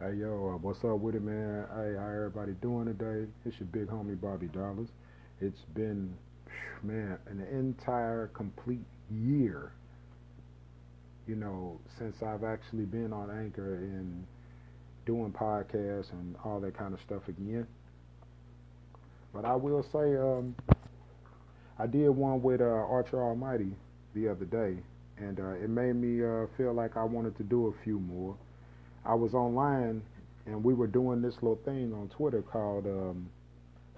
Hey yo, uh, what's up with it, man? Hey, how everybody doing today? It's your big homie Bobby Dollaz. It's been, man, an entire complete year, you know, since I've actually been on Anchor and doing podcasts and all that kind of stuff again. But I will say, um, I did one with uh, Archer Almighty the other day, and uh, it made me uh, feel like I wanted to do a few more. I was online and we were doing this little thing on Twitter called um,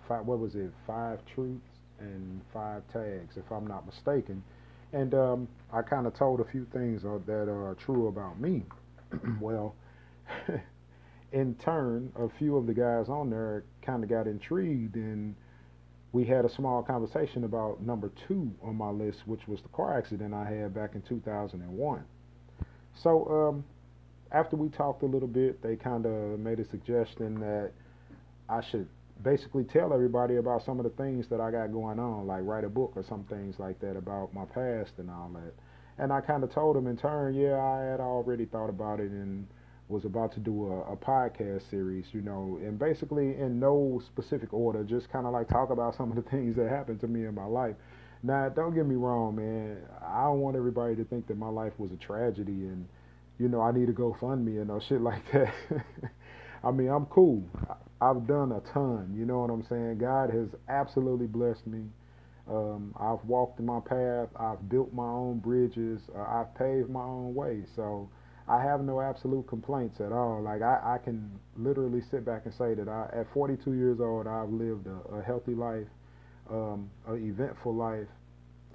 five, what was it, five truths and five tags, if I'm not mistaken. And um, I kind of told a few things that are true about me. well, in turn, a few of the guys on there kind of got intrigued and we had a small conversation about number two on my list, which was the car accident I had back in 2001. So um, after we talked a little bit, they kind of made a suggestion that I should basically tell everybody about some of the things that I got going on, like write a book or some things like that about my past and all that. And I kind of told them in turn, yeah, I had already thought about it and was about to do a, a podcast series, you know, and basically in no specific order, just kind of like talk about some of the things that happened to me in my life. Now, don't get me wrong, man. I don't want everybody to think that my life was a tragedy and you know, I need to go fund me and no shit like that. I mean, I'm cool. I've done a ton. You know what I'm saying? God has absolutely blessed me. Um, I've walked in my path. I've built my own bridges. Uh, I've paved my own way. So I have no absolute complaints at all. Like I, I can literally sit back and say that I, at 42 years old, I've lived a, a healthy life, um, an eventful life,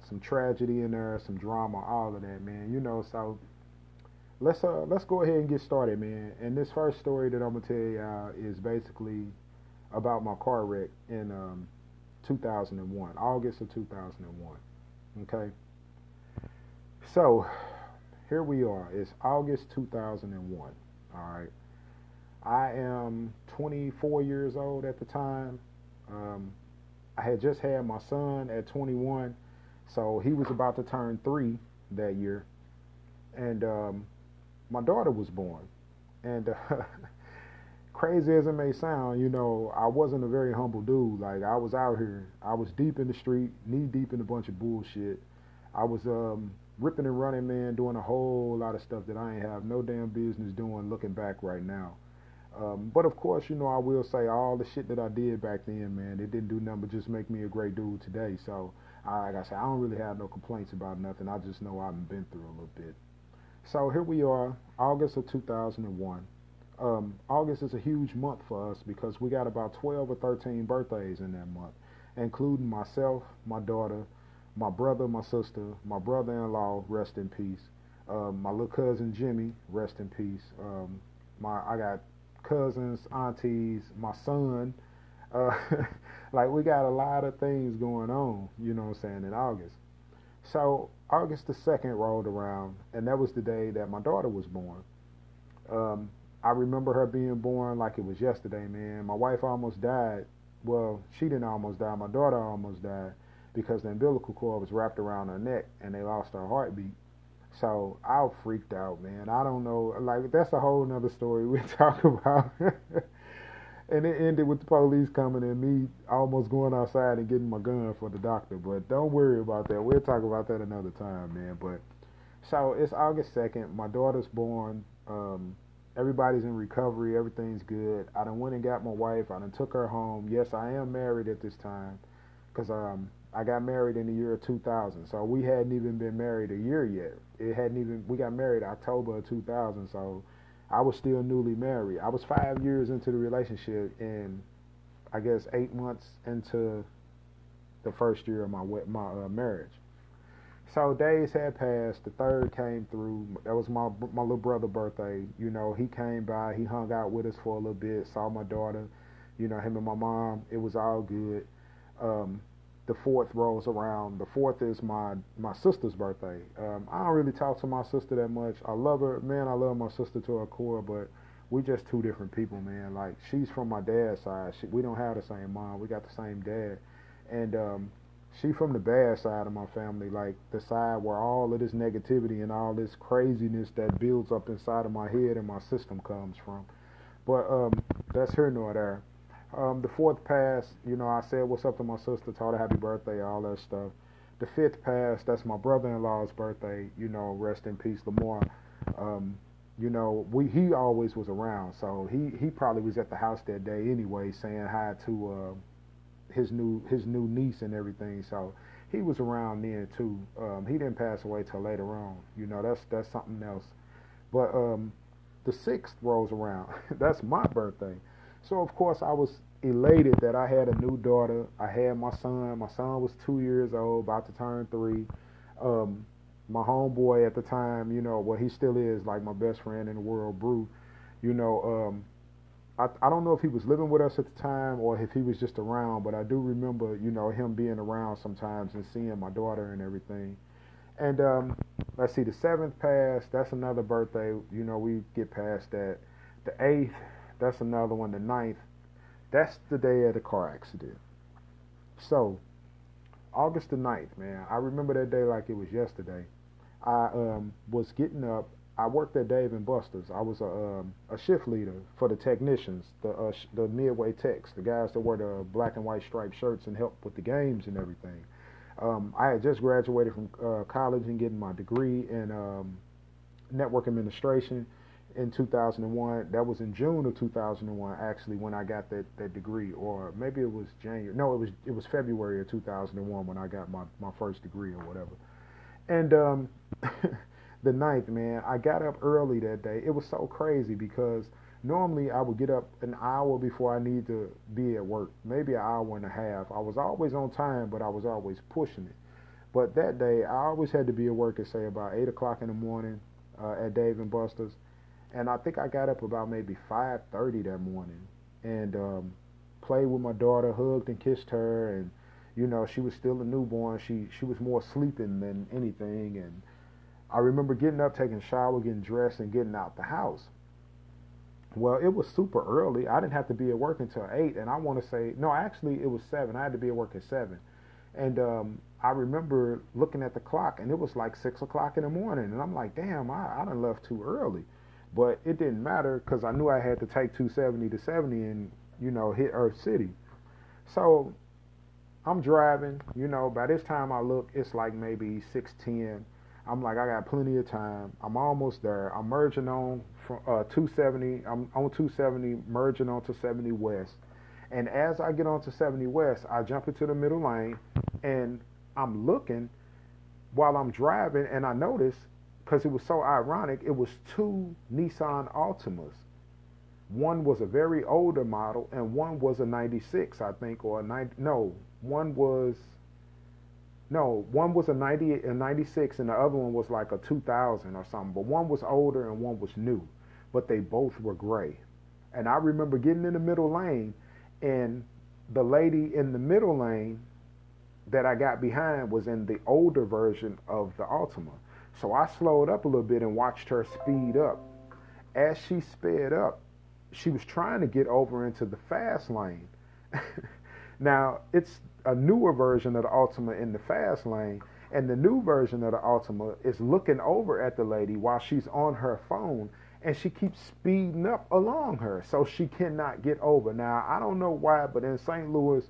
some tragedy in there, some drama, all of that, man. You know, so let's uh let's go ahead and get started, man. And this first story that I'm gonna tell uh, is basically about my car wreck in um, 2001, August of 2001. Okay. So here we are. It's August 2001. All right. I am 24 years old at the time. Um, I had just had my son at 21, so he was about to turn three that year, and um, my daughter was born. And uh, crazy as it may sound, you know, I wasn't a very humble dude. Like I was out here, I was deep in the street, knee deep in a bunch of bullshit. I was um, ripping and running, man, doing a whole lot of stuff that I ain't have no damn business doing. Looking back right now. Um, but of course, you know, I will say all the shit that I did back then, man, it didn't do nothing but just make me a great dude today. So, I, like I said, I don't really have no complaints about nothing. I just know I've been through a little bit. So here we are, August of 2001. Um, August is a huge month for us because we got about 12 or 13 birthdays in that month, including myself, my daughter, my brother, my sister, my brother-in-law, rest in peace, um, my little cousin Jimmy, rest in peace. Um, my I got cousins, aunties, my son. Uh, like we got a lot of things going on, you know what I'm saying, in August. So August the 2nd rolled around, and that was the day that my daughter was born. Um, I remember her being born like it was yesterday, man. My wife almost died. Well, she didn't almost die. My daughter almost died because the umbilical cord was wrapped around her neck and they lost her heartbeat. So I freaked out, man. I don't know. Like, that's a whole nother story we talk about. and it ended with the police coming and me almost going outside and getting my gun for the doctor. But don't worry about that. We'll talk about that another time, man. But so it's August second. My daughter's born. Um, everybody's in recovery. Everything's good. I done went and got my wife. I done took her home. Yes, I am married at this time, cause um I got married in the year 2000. So we hadn't even been married a year yet. It hadn't even. We got married October of 2000. So I was still newly married. I was five years into the relationship, and I guess eight months into the first year of my my uh, marriage. So days had passed. The third came through. That was my my little brother' birthday. You know, he came by. He hung out with us for a little bit. Saw my daughter. You know, him and my mom. It was all good. Um, the fourth rolls around. The fourth is my my sister's birthday. Um, I don't really talk to my sister that much. I love her, man. I love my sister to her core, but we just two different people, man. Like she's from my dad's side. She, we don't have the same mom. We got the same dad, and um, she from the bad side of my family, like the side where all of this negativity and all this craziness that builds up inside of my head and my system comes from. But um, that's her nor there. Um, the fourth pass, you know, I said what's up to my sister, told her happy birthday, all that stuff. The fifth pass, that's my brother-in-law's birthday. You know, rest in peace, Lamar. Um, you know, we he always was around, so he he probably was at the house that day anyway, saying hi to uh, his new his new niece and everything. So he was around then too. Um, he didn't pass away till later on. You know, that's that's something else. But um, the sixth rolls around. that's my birthday. So of course I was elated that I had a new daughter. I had my son. My son was two years old, about to turn three. Um, my homeboy at the time, you know, well he still is like my best friend in the world, Brew. You know, um, I I don't know if he was living with us at the time or if he was just around, but I do remember, you know, him being around sometimes and seeing my daughter and everything. And um, let's see, the seventh pass, that's another birthday. You know, we get past that. The eighth, that's another one. The ninth, that's the day of the car accident. So, August the 9th, man, I remember that day like it was yesterday. I um, was getting up. I worked at Dave and Buster's. I was a, um, a shift leader for the technicians, the uh, sh- the midway techs, the guys that wear the black and white striped shirts and help with the games and everything. Um, I had just graduated from uh, college and getting my degree in um, network administration in 2001. That was in June of 2001, actually, when I got that, that degree, or maybe it was January. No, it was it was February of 2001 when I got my, my first degree or whatever. And um, the ninth, man, I got up early that day. It was so crazy because normally I would get up an hour before I need to be at work, maybe an hour and a half. I was always on time, but I was always pushing it. But that day, I always had to be at work at say about eight o'clock in the morning uh, at Dave and Buster's and I think I got up about maybe 5:30 that morning and um, played with my daughter, hugged and kissed her, and you know she was still a newborn. She she was more sleeping than anything, and I remember getting up, taking a shower, getting dressed, and getting out the house. Well, it was super early. I didn't have to be at work until eight, and I want to say no, actually it was seven. I had to be at work at seven, and um, I remember looking at the clock, and it was like six o'clock in the morning, and I'm like, damn, I I done left too early. But it didn't matter because I knew I had to take 270 to 70 and, you know, hit Earth City. So I'm driving, you know, by this time I look, it's like maybe 610. I'm like, I got plenty of time. I'm almost there. I'm merging on from uh, 270. I'm on 270, merging onto 70 West. And as I get onto 70 West, I jump into the middle lane and I'm looking while I'm driving and I notice because it was so ironic, it was two Nissan Altimas. One was a very older model, and one was a 96, I think, or a 90. No, one was. No, one was a 90, a 96, and the other one was like a 2000 or something. But one was older and one was new, but they both were gray. And I remember getting in the middle lane, and the lady in the middle lane that I got behind was in the older version of the Altima. So I slowed up a little bit and watched her speed up. As she sped up, she was trying to get over into the fast lane. now, it's a newer version of the Altima in the fast lane, and the new version of the Altima is looking over at the lady while she's on her phone, and she keeps speeding up along her, so she cannot get over. Now, I don't know why, but in St. Louis,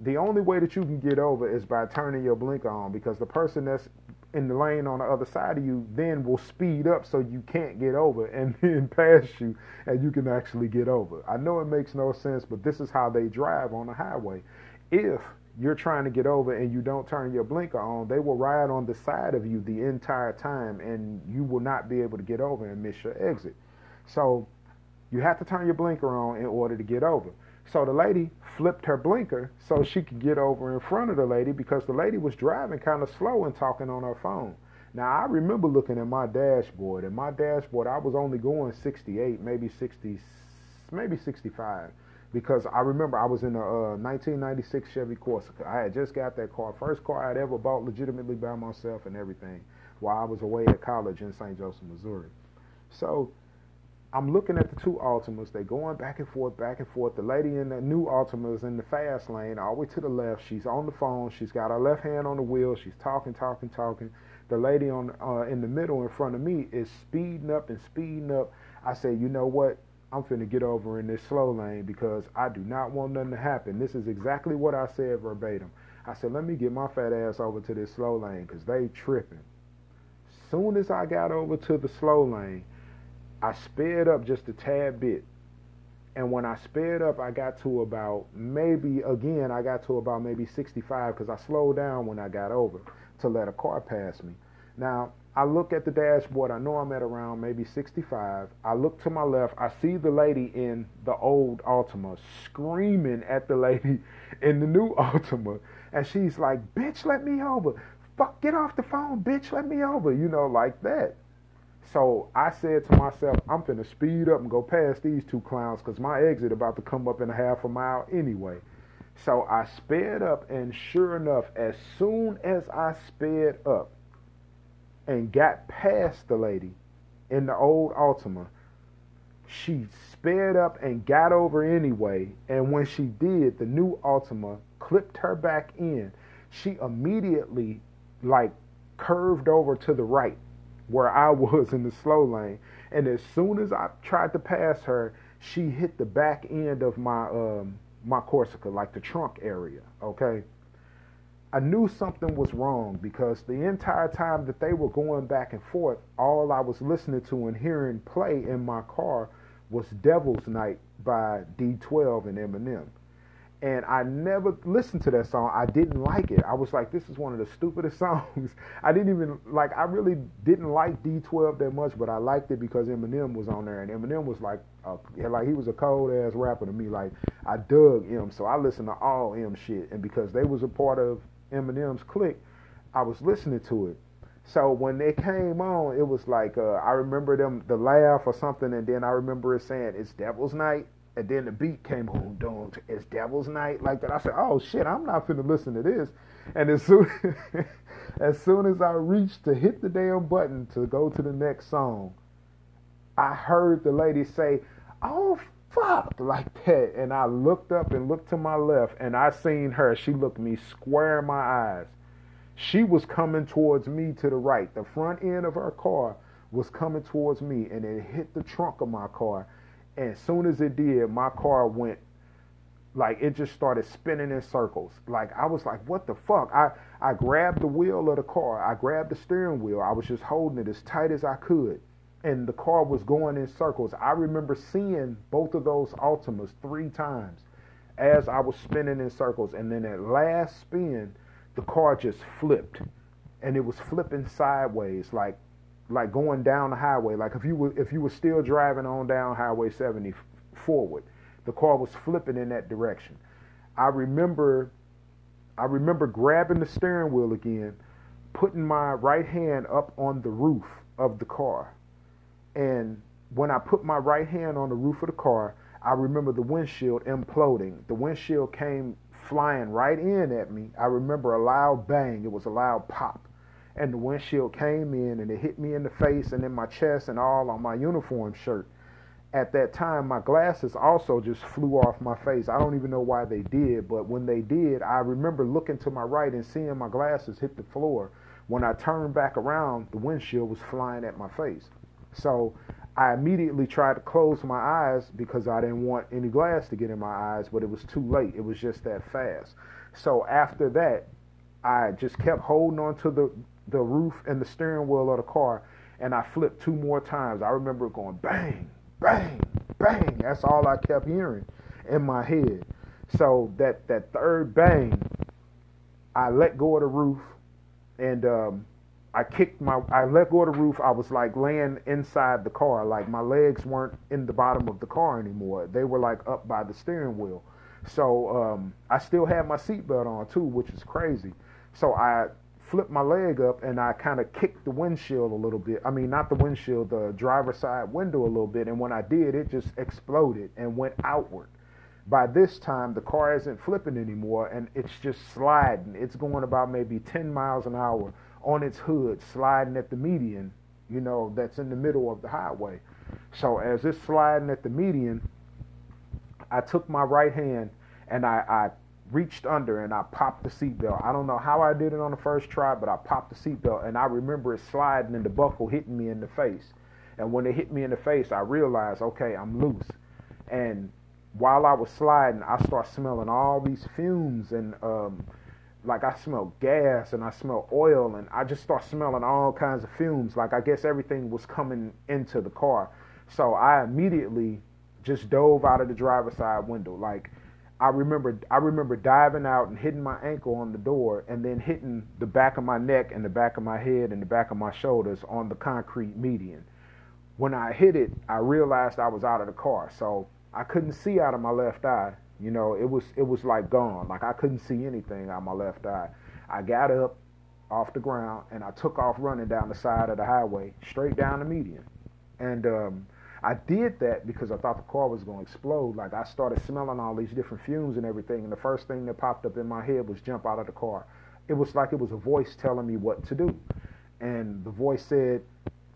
the only way that you can get over is by turning your blinker on because the person that's in the lane on the other side of you then will speed up so you can't get over and then pass you and you can actually get over. I know it makes no sense, but this is how they drive on the highway. If you're trying to get over and you don't turn your blinker on, they will ride on the side of you the entire time and you will not be able to get over and miss your exit. So you have to turn your blinker on in order to get over. So the lady flipped her blinker so she could get over in front of the lady because the lady was driving kind of slow and talking on her phone. Now I remember looking at my dashboard, and my dashboard I was only going 68, maybe 60, maybe 65, because I remember I was in a uh, 1996 Chevy Corsica. I had just got that car, first car I'd ever bought legitimately by myself and everything, while I was away at college in St. Joseph, Missouri. So I'm looking at the two Altimas. They're going back and forth, back and forth. The lady in the new Altima is in the fast lane, all the way to the left. She's on the phone. She's got her left hand on the wheel. She's talking, talking, talking. The lady on uh, in the middle in front of me is speeding up and speeding up. I say, you know what? I'm finna get over in this slow lane because I do not want nothing to happen. This is exactly what I said verbatim. I said, let me get my fat ass over to this slow lane because they tripping. Soon as I got over to the slow lane, I sped up just a tad bit. And when I sped up, I got to about maybe, again, I got to about maybe 65 because I slowed down when I got over to let a car pass me. Now, I look at the dashboard. I know I'm at around maybe 65. I look to my left. I see the lady in the old Altima screaming at the lady in the new Altima. And she's like, bitch, let me over. Fuck, get off the phone, bitch, let me over. You know, like that. So I said to myself, I'm finna speed up and go past these two clowns because my exit about to come up in a half a mile anyway. So I sped up, and sure enough, as soon as I sped up and got past the lady in the old Altima, she sped up and got over anyway. And when she did, the new Altima clipped her back in. She immediately, like, curved over to the right where I was in the slow lane. And as soon as I tried to pass her, she hit the back end of my um, my Corsica, like the trunk area. Okay. I knew something was wrong because the entire time that they were going back and forth, all I was listening to and hearing play in my car was Devil's Night by D12 and Eminem and I never listened to that song. I didn't like it. I was like, this is one of the stupidest songs. I didn't even like. I really didn't like D12 that much, but I liked it because Eminem was on there, and Eminem was like, a, like he was a cold ass rapper to me. Like I dug him, so I listened to all M shit, and because they was a part of Eminem's clique, I was listening to it. So when they came on, it was like uh, I remember them the laugh or something, and then I remember it saying it's Devil's Night and then the beat came on, don't it's Devil's Night like that. I said, oh shit, I'm not finna listen to this. And as soon as soon as I reached to hit the damn button to go to the next song, I heard the lady say, "Oh fuck," like that, and I looked up and looked to my left, and I seen her. She looked me square in my eyes. She was coming towards me to the right. The front end of her car was coming towards me, and it hit the trunk of my car and as soon as it did, my car went like it just started spinning in circles. Like I was like, what the fuck? I, I grabbed the wheel of the car. I grabbed the steering wheel. I was just holding it as tight as I could. And the car was going in circles. I remember seeing both of those Altimas three times as I was spinning in circles. And then at last spin, the car just flipped. And it was flipping sideways like like going down the highway. Like if you were if you were still driving on down Highway 70 forward, the car was flipping in that direction. I remember I remember grabbing the steering wheel again, putting my right hand up on the roof of the car. And when I put my right hand on the roof of the car, I remember the windshield imploding. The windshield came flying right in at me. I remember a loud bang. It was a loud pop and the windshield came in and it hit me in the face and in my chest and all on my uniform shirt. At that time, my glasses also just flew off my face. I don't even know why they did, but when they did, I remember looking to my right and seeing my glasses hit the floor. When I turned back around, the windshield was flying at my face. So I immediately tried to close my eyes because I didn't want any glass to get in my eyes, but it was too late. It was just that fast. So after that, I just kept holding on to the the roof and the steering wheel of the car, and I flipped two more times. I remember going bang, bang, bang. That's all I kept hearing in my head. So that that third bang, I let go of the roof, and um, I kicked my. I let go of the roof. I was like laying inside the car, like my legs weren't in the bottom of the car anymore. They were like up by the steering wheel. So um, I still had my seatbelt on too, which is crazy. So I flipped my leg up and I kind of kicked the windshield a little bit. I mean, not the windshield, the driver's side window a little bit. And when I did, it just exploded and went outward. By this time, the car isn't flipping anymore and it's just sliding. It's going about maybe 10 miles an hour on its hood, sliding at the median, you know, that's in the middle of the highway. So as it's sliding at the median, I took my right hand and I, I reached under and I popped the seatbelt. I don't know how I did it on the first try, but I popped the seatbelt and I remember it sliding and the buckle hitting me in the face. And when it hit me in the face, I realized, okay, I'm loose. And while I was sliding, I start smelling all these fumes and um, like I smell gas and I smell oil and I just start smelling all kinds of fumes. Like I guess everything was coming into the car. So I immediately just dove out of the driver's side window. Like I remember I remember diving out and hitting my ankle on the door and then hitting the back of my neck and the back of my head and the back of my shoulders on the concrete median. When I hit it, I realized I was out of the car. So I couldn't see out of my left eye. You know, it was it was like gone. Like I couldn't see anything out of my left eye. I got up off the ground and I took off running down the side of the highway, straight down the median. And um, I did that because I thought the car was going to explode. Like I started smelling all these different fumes and everything, and the first thing that popped up in my head was jump out of the car. It was like it was a voice telling me what to do, and the voice said,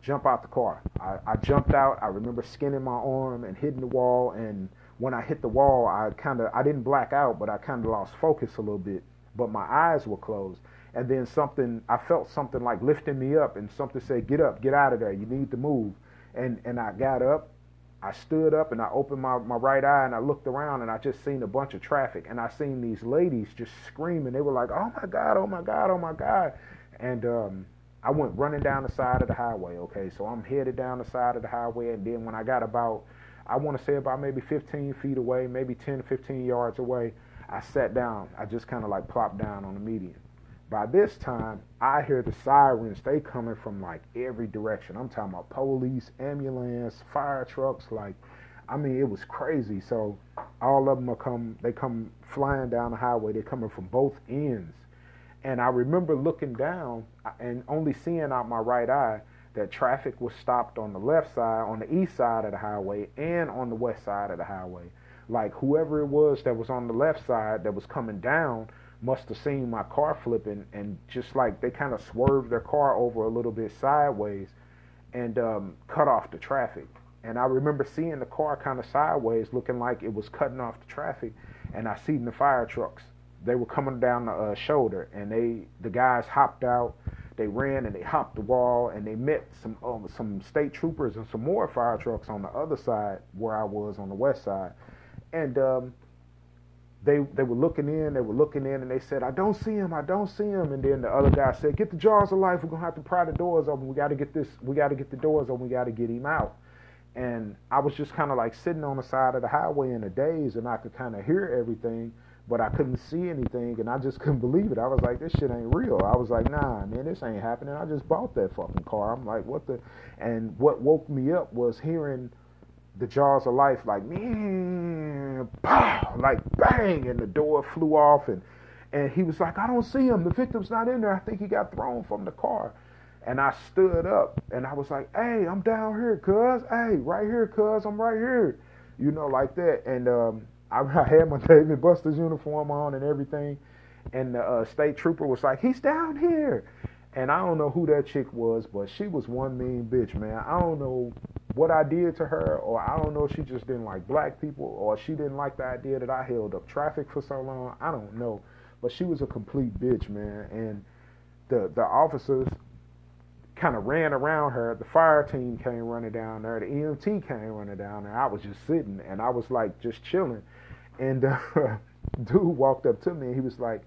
"Jump out the car." I, I jumped out. I remember skinning my arm and hitting the wall, and when I hit the wall, I kind of I didn't black out, but I kind of lost focus a little bit. But my eyes were closed, and then something I felt something like lifting me up, and something said, "Get up, get out of there. You need to move." And and I got up, I stood up and I opened my, my right eye and I looked around and I just seen a bunch of traffic and I seen these ladies just screaming. They were like, "Oh my God! Oh my God! Oh my God!" And um, I went running down the side of the highway. Okay, so I'm headed down the side of the highway, and then when I got about, I want to say about maybe 15 feet away, maybe 10, 15 yards away, I sat down. I just kind of like plopped down on the median. By this time, I hear the sirens. They coming from like every direction. I'm talking about police, ambulance, fire trucks. Like, I mean, it was crazy. So all of them are come. They come flying down the highway. They're coming from both ends. And I remember looking down uh, and only seeing out my right eye that traffic was stopped on the left side, on the east side of the highway, and on the west side of the highway. Like whoever it was that was on the left side that was coming down must have seen my car flipping and just like they kind of swerved their car over a little bit sideways and um, cut off the traffic. And I remember seeing the car kind of sideways, looking like it was cutting off the traffic. And I seen the fire trucks. They were coming down the uh, shoulder, and they the guys hopped out. They ran and they hopped the wall, and they met some um, some state troopers and some more fire trucks on the other side where I was on the west side. And um, they they were looking in, they were looking in, and they said, "I don't see him, I don't see him." And then the other guy said, "Get the jaws of life. We're gonna have to pry the doors open. We got to get this. We got to get the doors open. We got to get him out." And I was just kind of like sitting on the side of the highway in a daze, and I could kind of hear everything, but I couldn't see anything, and I just couldn't believe it. I was like, "This shit ain't real." I was like, "Nah, man, this ain't happening. I just bought that fucking car." I'm like, "What the?" And what woke me up was hearing the jaws of life like man pow, like bang and the door flew off and and he was like i don't see him. The victim's not in there. I think he got thrown from the car. And i stood up and i was like hey i'm down here cuz. Hey right here cuz. I'm right here. You know like that. And um, I, I, had my Dave and Buster's uniform on and everything and the uh, state trooper was like he's down here. And I don't know who that chick was, but she was one mean bitch, man. I don't know what I did to her, or I don't know, she just didn't like black people, or she didn't like the idea that I held up traffic for so long. I don't know, but she was a complete bitch, man. And the the officers kind of ran around her. The fire team came running down there. The EMT came running down there. I was just sitting, and I was like just chilling. And uh, dude walked up to me, and he was like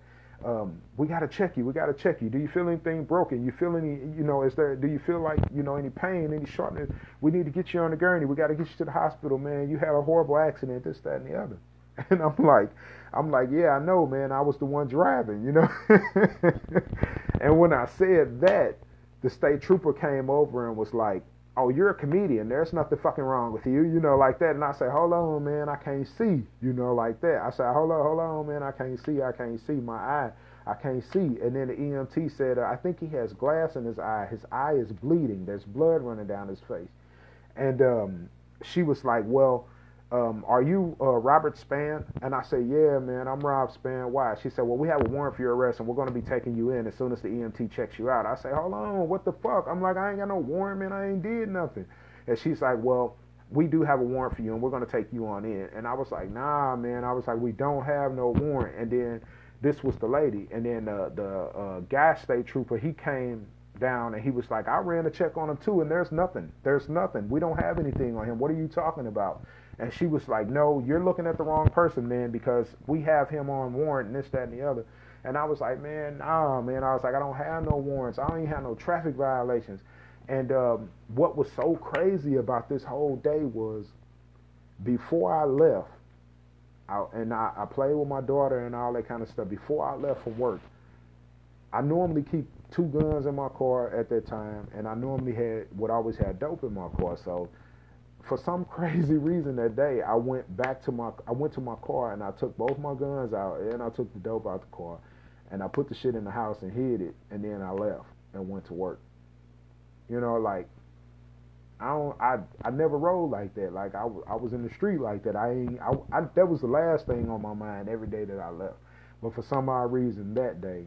um, we got to check you. We got to check you. Do you feel anything broken? You feel any, you know, is there, do you feel like, you know, any pain, any shortness? We need to get you on the gurney. We got to get you to the hospital, man. You had a horrible accident, this, that, and the other. And I'm like, I'm like, yeah, I know, man. I was the one driving, you know. and when I said that, the state trooper came over and was like, oh, you're a comedian. There's nothing fucking wrong with you, you know, like that. And I say, hold on, man, I can't see, you know, like that. I say, hold on, hold on, man, I can't see, I can't see my eye, I can't see. And then the EMT said, I think he has glass in his eye. His eye is bleeding. There's blood running down his face. And um, she was like, well, um, are you uh, Robert Spann? And I said, yeah, man, I'm Rob Spann. Why? She said, well, we have a warrant for your arrest, and we're going to be taking you in as soon as the EMT checks you out. I say, hold on, what the fuck? I'm like, I ain't got no warrant, man. I ain't did nothing. And she's like, well, we do have a warrant for you, and we're going to take you on in. And I was like, nah, man. I was like, we don't have no warrant. And then this was the lady. And then uh, the uh, gas state trooper, he came down, and he was like, I ran a check on him too, and there's nothing. There's nothing. We don't have anything on him. What are you talking about? And she was like, No, you're looking at the wrong person, man, because we have him on warrant and this, that, and the other. And I was like, Man, nah, man. I was like, I don't have no warrants. I don't even have no traffic violations. And um, what was so crazy about this whole day was before I left, I, and I, I played with my daughter and all that kind of stuff. Before I left for work, I normally keep two guns in my car at that time, and I normally had would always have dope in my car. So for some crazy reason that day, I went back to my I went to my car and I took both my guns out and I took the dope out the car, and I put the shit in the house and hid it, and then I left and went to work. You know, like I don't I I never rode like that. Like I, I was in the street like that. I ain't I, I that was the last thing on my mind every day that I left. But for some odd reason that day,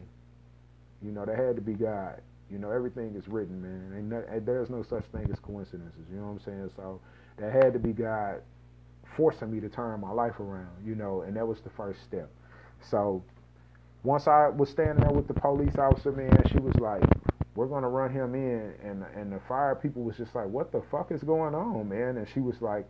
you know, there had to be God. You know, everything is written, man. There's no such thing as coincidences. You know what I'm saying? So there had to be God forcing me to turn my life around. You know, and that was the first step. So once I was standing there with the police officer, man, she was like, we're gonna run him in and and the fire people was just like what the fuck is going on man and she was like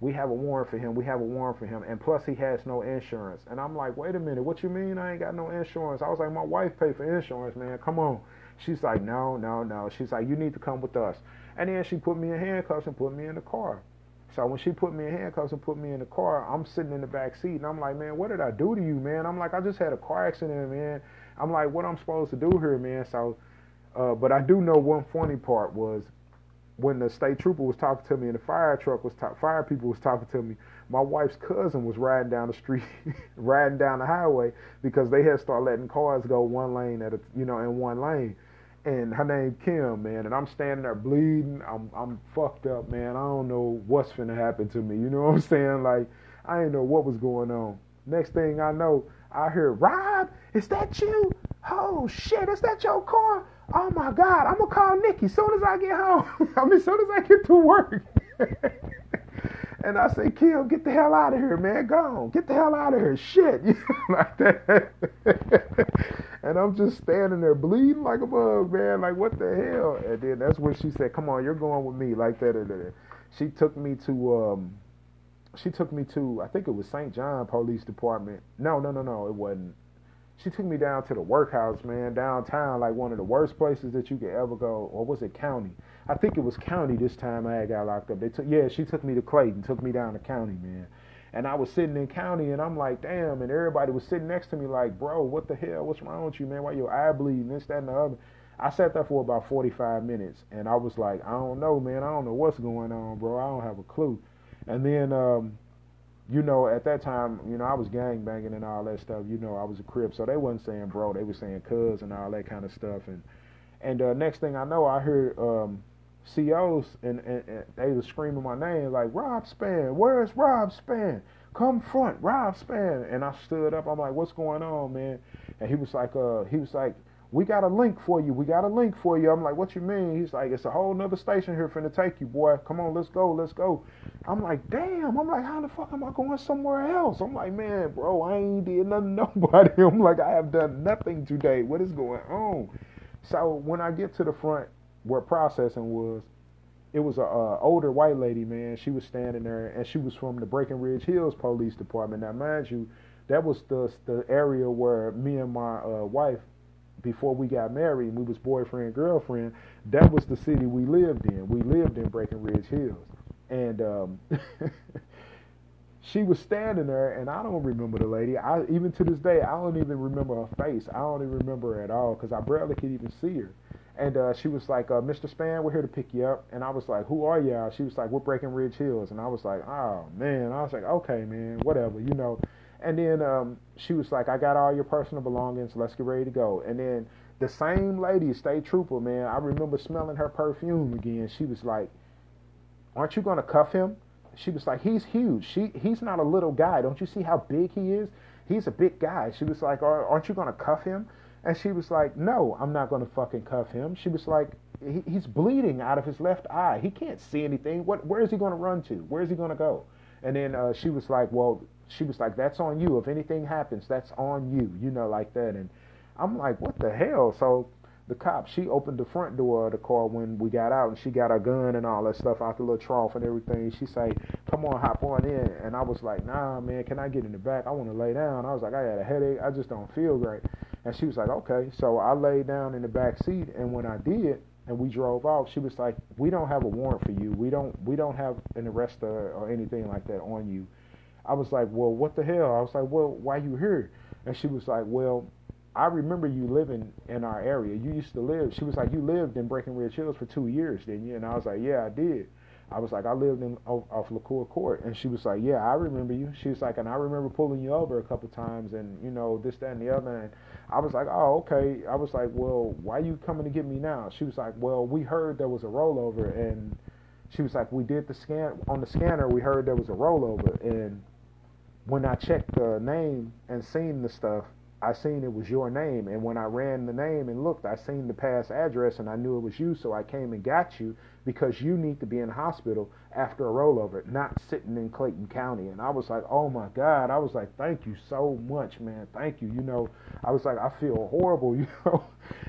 we have a warrant for him we have a warrant for him and plus he has no insurance and i'm like wait a minute what you mean i ain't got no insurance i was like my wife paid for insurance man come on she's like no no no. She's like you need to come with us. And then she put me in handcuffs and put me in the car. So when she put me in handcuffs and put me in the car i'm sitting in the back seat and i'm like man what did i do to you man? I'm like i just had a car accident man. I'm like what i'm supposed to do here man? So uh, but I do know one funny part was when the state trooper was talking to me and the fire truck was fire people was talking to me. My wife's cousin was riding down the street, riding down the highway because they had started letting cars go one lane at a you know in one lane. And her name Kim, man, and I'm standing there bleeding. I'm I'm fucked up, man. I don't know what's finna happen to me. You know what I'm saying? Like I didn't know what was going on. Next thing I know, I hear Rob, is that you? Oh shit, is that your car? oh my God, I'm gonna call Nikki as soon as I get home. I mean, as soon as I get to work. and I say, Kim, get the hell out of here, man. Go on. Get the hell out of here. Shit. like that. And I'm just standing there bleeding like a bug, man. Like, what the hell? And then that's when she said, come on, you're going with me. Like that. She took me to, um, she took me to, I think it was St. John Police Department. No, no, no, no, it wasn't she took me down to the workhouse, man, downtown, like one of the worst places that you could ever go. Or was it county? I think it was county this time I got locked up. They took yeah, she took me to Clayton, took me down to county, man. And I was sitting in county and I'm like, damn, and everybody was sitting next to me like, bro, what the hell? What's wrong with you, man? Why your eye bleeding? This, that, and the other. I sat there for about 45 minutes and I was like, I don't know, man. I don't know what's going on, bro. I don't have a clue. And then um, you know, at that time, you know, I was gang banging and all that stuff. You know, I was a crip, so they wasn't saying bro, they were saying cuz and all that kind of stuff. And and uh, next thing I know, I heard um, COs and, and, and they was screaming my name like Rob Spann, where's Rob Spann? Come front, Rob Spann. And I stood up. I'm like, what's going on, man? And he was like, uh, he was like we got a link for you. We got a link for you. I'm like, what you mean? He's like, it's a whole nother station here finna take you, boy. Come on, let's go, let's go. I'm like, damn. I'm like, how the fuck am I going somewhere else? I'm like, man, bro, I ain't did nothing nobody. I'm like, I have done nothing today. What is going on? So when I get to the front where processing was, it was a uh, older white lady, man. She was standing there, and she was from the Breckenridge Hills Police Department. Now, mind you, that was the the area where me and my uh, wife before we got married and we was boyfriend girlfriend, that was the city we lived in. We lived in Breckenridge Hills, and um, she was standing there, and I don't remember the lady. I even to this day I don't even remember her face. I don't even remember her at all because I barely could even see her. And uh, she was like, uh, "Mr. Spann, we're here to pick you up." And I was like, "Who are y'all?" She was like, "We're Breckenridge Hills." And I was like, "Oh man!" I was like, "Okay, man, whatever," you know. And then um, she was like, I got all your personal belongings. Let's get ready to go. And then the same lady, state trooper, man, I remember smelling her perfume again. She was like, Aren't you going to cuff him? She was like, He's huge. She, he's not a little guy. Don't you see how big he is? He's a big guy. She was like, Aren't you going to cuff him? And she was like, No, I'm not going to fucking cuff him. She was like, he, He's bleeding out of his left eye. He can't see anything. What? Where is he going to run to? Where is he going to go? And then uh, she was like, Well, she was like, "That's on you. If anything happens, that's on you." You know, like that. And I'm like, "What the hell?" So the cop, she opened the front door of the car when we got out, and she got her gun and all that stuff out the little trough and everything. She say, "Come on, hop on in." And I was like, "Nah, man, can I get in the back? I want to lay down." I was like, "I had a headache. I just don't feel great." And she was like, "Okay." So I laid down in the back seat, and when I did, and we drove off, she was like, "We don't have a warrant for you. We don't. We don't have an arrest or, or anything like that on you." I was like, "Well, what the hell?" I was like, "Well, why you here?" And she was like, "Well." I remember you living in our area. You used to live. She was like, you lived in Breaking Breckenridge Hills for two years, didn't you? And I was like, yeah, I did. I was like, I lived in off, off LaCour Court, and she was like, yeah, I remember you. She was like, and I remember pulling you over a couple times, and you know this, that, and the other. And I was like, oh, okay. I was like, well, why you coming to get me now? She was like, well, we heard there was a rollover, and she was like, we did the scan on the scanner. We heard there was a rollover, and when I checked the name and seen the stuff, I seen it was your name, and when I ran the name and looked, I seen the past address, and I knew it was you, so I came and got you because you need to be in hospital after a rollover, not sitting in Clayton County. And I was like, oh my God, I was like, thank you so much, man, thank you. You know, I was like, I feel horrible, you know.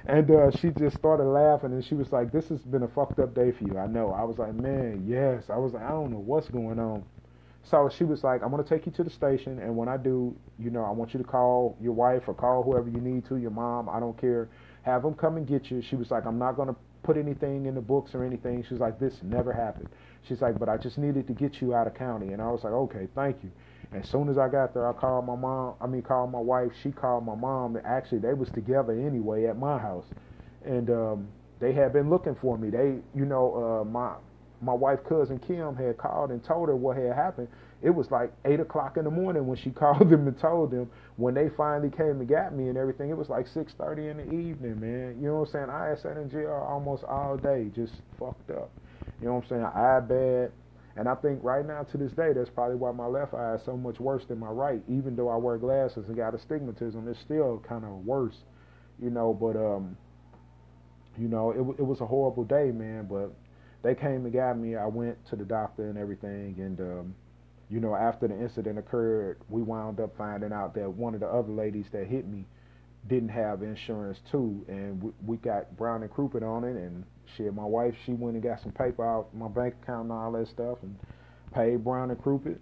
And uh, she just started laughing, and she was like, this has been a fucked up day for you. I know. I was like, man, yes. I was like, I don't know what's going on. So she was like, I'm going to take you to the station, and when I do, you know, I want you to call your wife or call whoever you need to, your mom, I don't care. Have them come and get you. She was like, I'm not going to put anything in the books or anything. She's like, this never happened. She's like, but I just needed to get you out of county. And I was like, okay, thank you. As soon as I got there, I called my mom. I mean, called my wife. She called my mom. Actually, they was together anyway at my house, and um, they had been looking for me. They, you know, uh, my my wife cousin Kim had called and told her what had happened. It was like eight o'clock in the morning when she called them and told them. When they finally came and got me and everything, it was like six thirty in the evening, man. You know what I'm saying? I had sat in jail almost all day, just fucked up. You know what I'm saying? Eye bad. And I think right now to this day, that's probably why my left eye is so much worse than my right. Even though I wear glasses and got astigmatism, it's still kind of worse, you know. But um, you know, it it was a horrible day, man. But they came and got me. I went to the doctor and everything, and um, you know, after the incident occurred, we wound up finding out that one of the other ladies that hit me didn't have insurance too, and we, we got Brown and Crouppen on it, and shit, my wife she went and got some paper out my bank account and all that stuff, and paid Brown and Crouppen,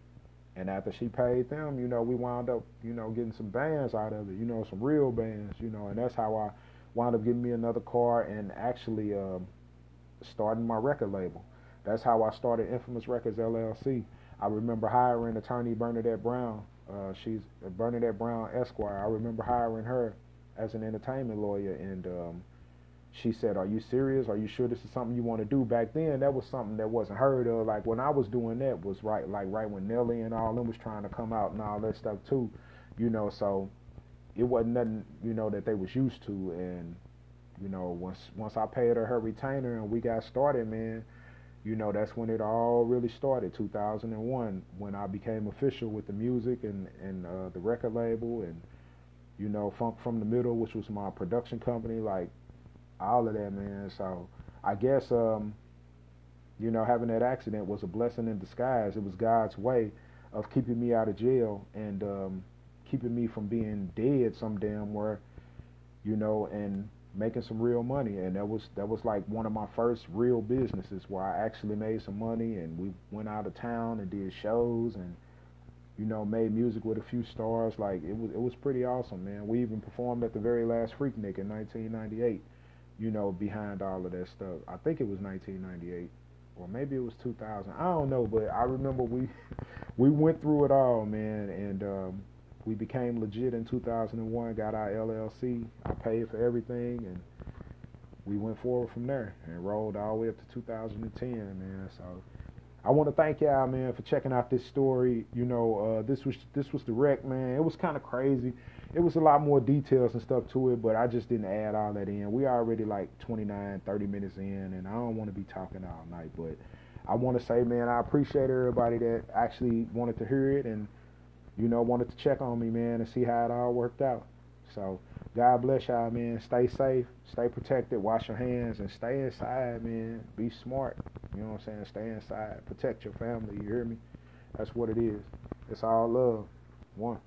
and after she paid them, you know, we wound up, you know, getting some bands out of it, you know, some real bands, you know, and that's how I wound up getting me another car and actually. Um, starting my record label. That's how I started Infamous Records LLC. I remember hiring attorney Bernadette Brown. Uh, she's Bernadette Brown Esquire. I remember hiring her as an entertainment lawyer, and um, she said, "Are you serious? Are you sure this is something you want to do?" Back then, that was something that wasn't heard of. Like when I was doing that was right, like right when Nelly and all them was trying to come out and all that stuff too, you know. So it wasn't nothing, you know, that they was used to, and you know, once once I paid her her retainer and we got started, man, you know, that's when it all really started. 2001, when I became official with the music and and uh, the record label, and you know, Funk from the Middle, which was my production company, like all of that, man. So I guess, um, you know, having that accident was a blessing in disguise. It was God's way of keeping me out of jail and um, keeping me from being dead some damn where, you know, and making some real money and that was that was like one of my first real businesses where I actually made some money and we went out of town and did shows and you know made music with a few stars. Like it was it was pretty awesome man. We even performed at the very last Freaknik in 1998 you know behind all of that stuff. I think it was 1998 or maybe it was 2000 I don't know but I remember we we went through it all man and um we became legit in 2001, got our LLC. I paid for everything, and we went forward from there and rolled all the way up to 2010, man. So I want to thank y'all, man, for checking out this story. You know, uh, this was this was the wreck, man. It was kind of crazy. It was a lot more details and stuff to it, but I just didn't add all that in. We already like 29, 30 minutes in, and I don't want to be talking all night, but I want to say, man, I appreciate everybody that actually wanted to hear it and you know, wanted to check on me, man, and see how it all worked out. So God bless y'all, man. Stay safe, stay protected, wash your hands, and stay inside, man. Be smart. You know what I'm saying? Stay inside. Protect your family. You hear me? That's what it is. It's all love. One.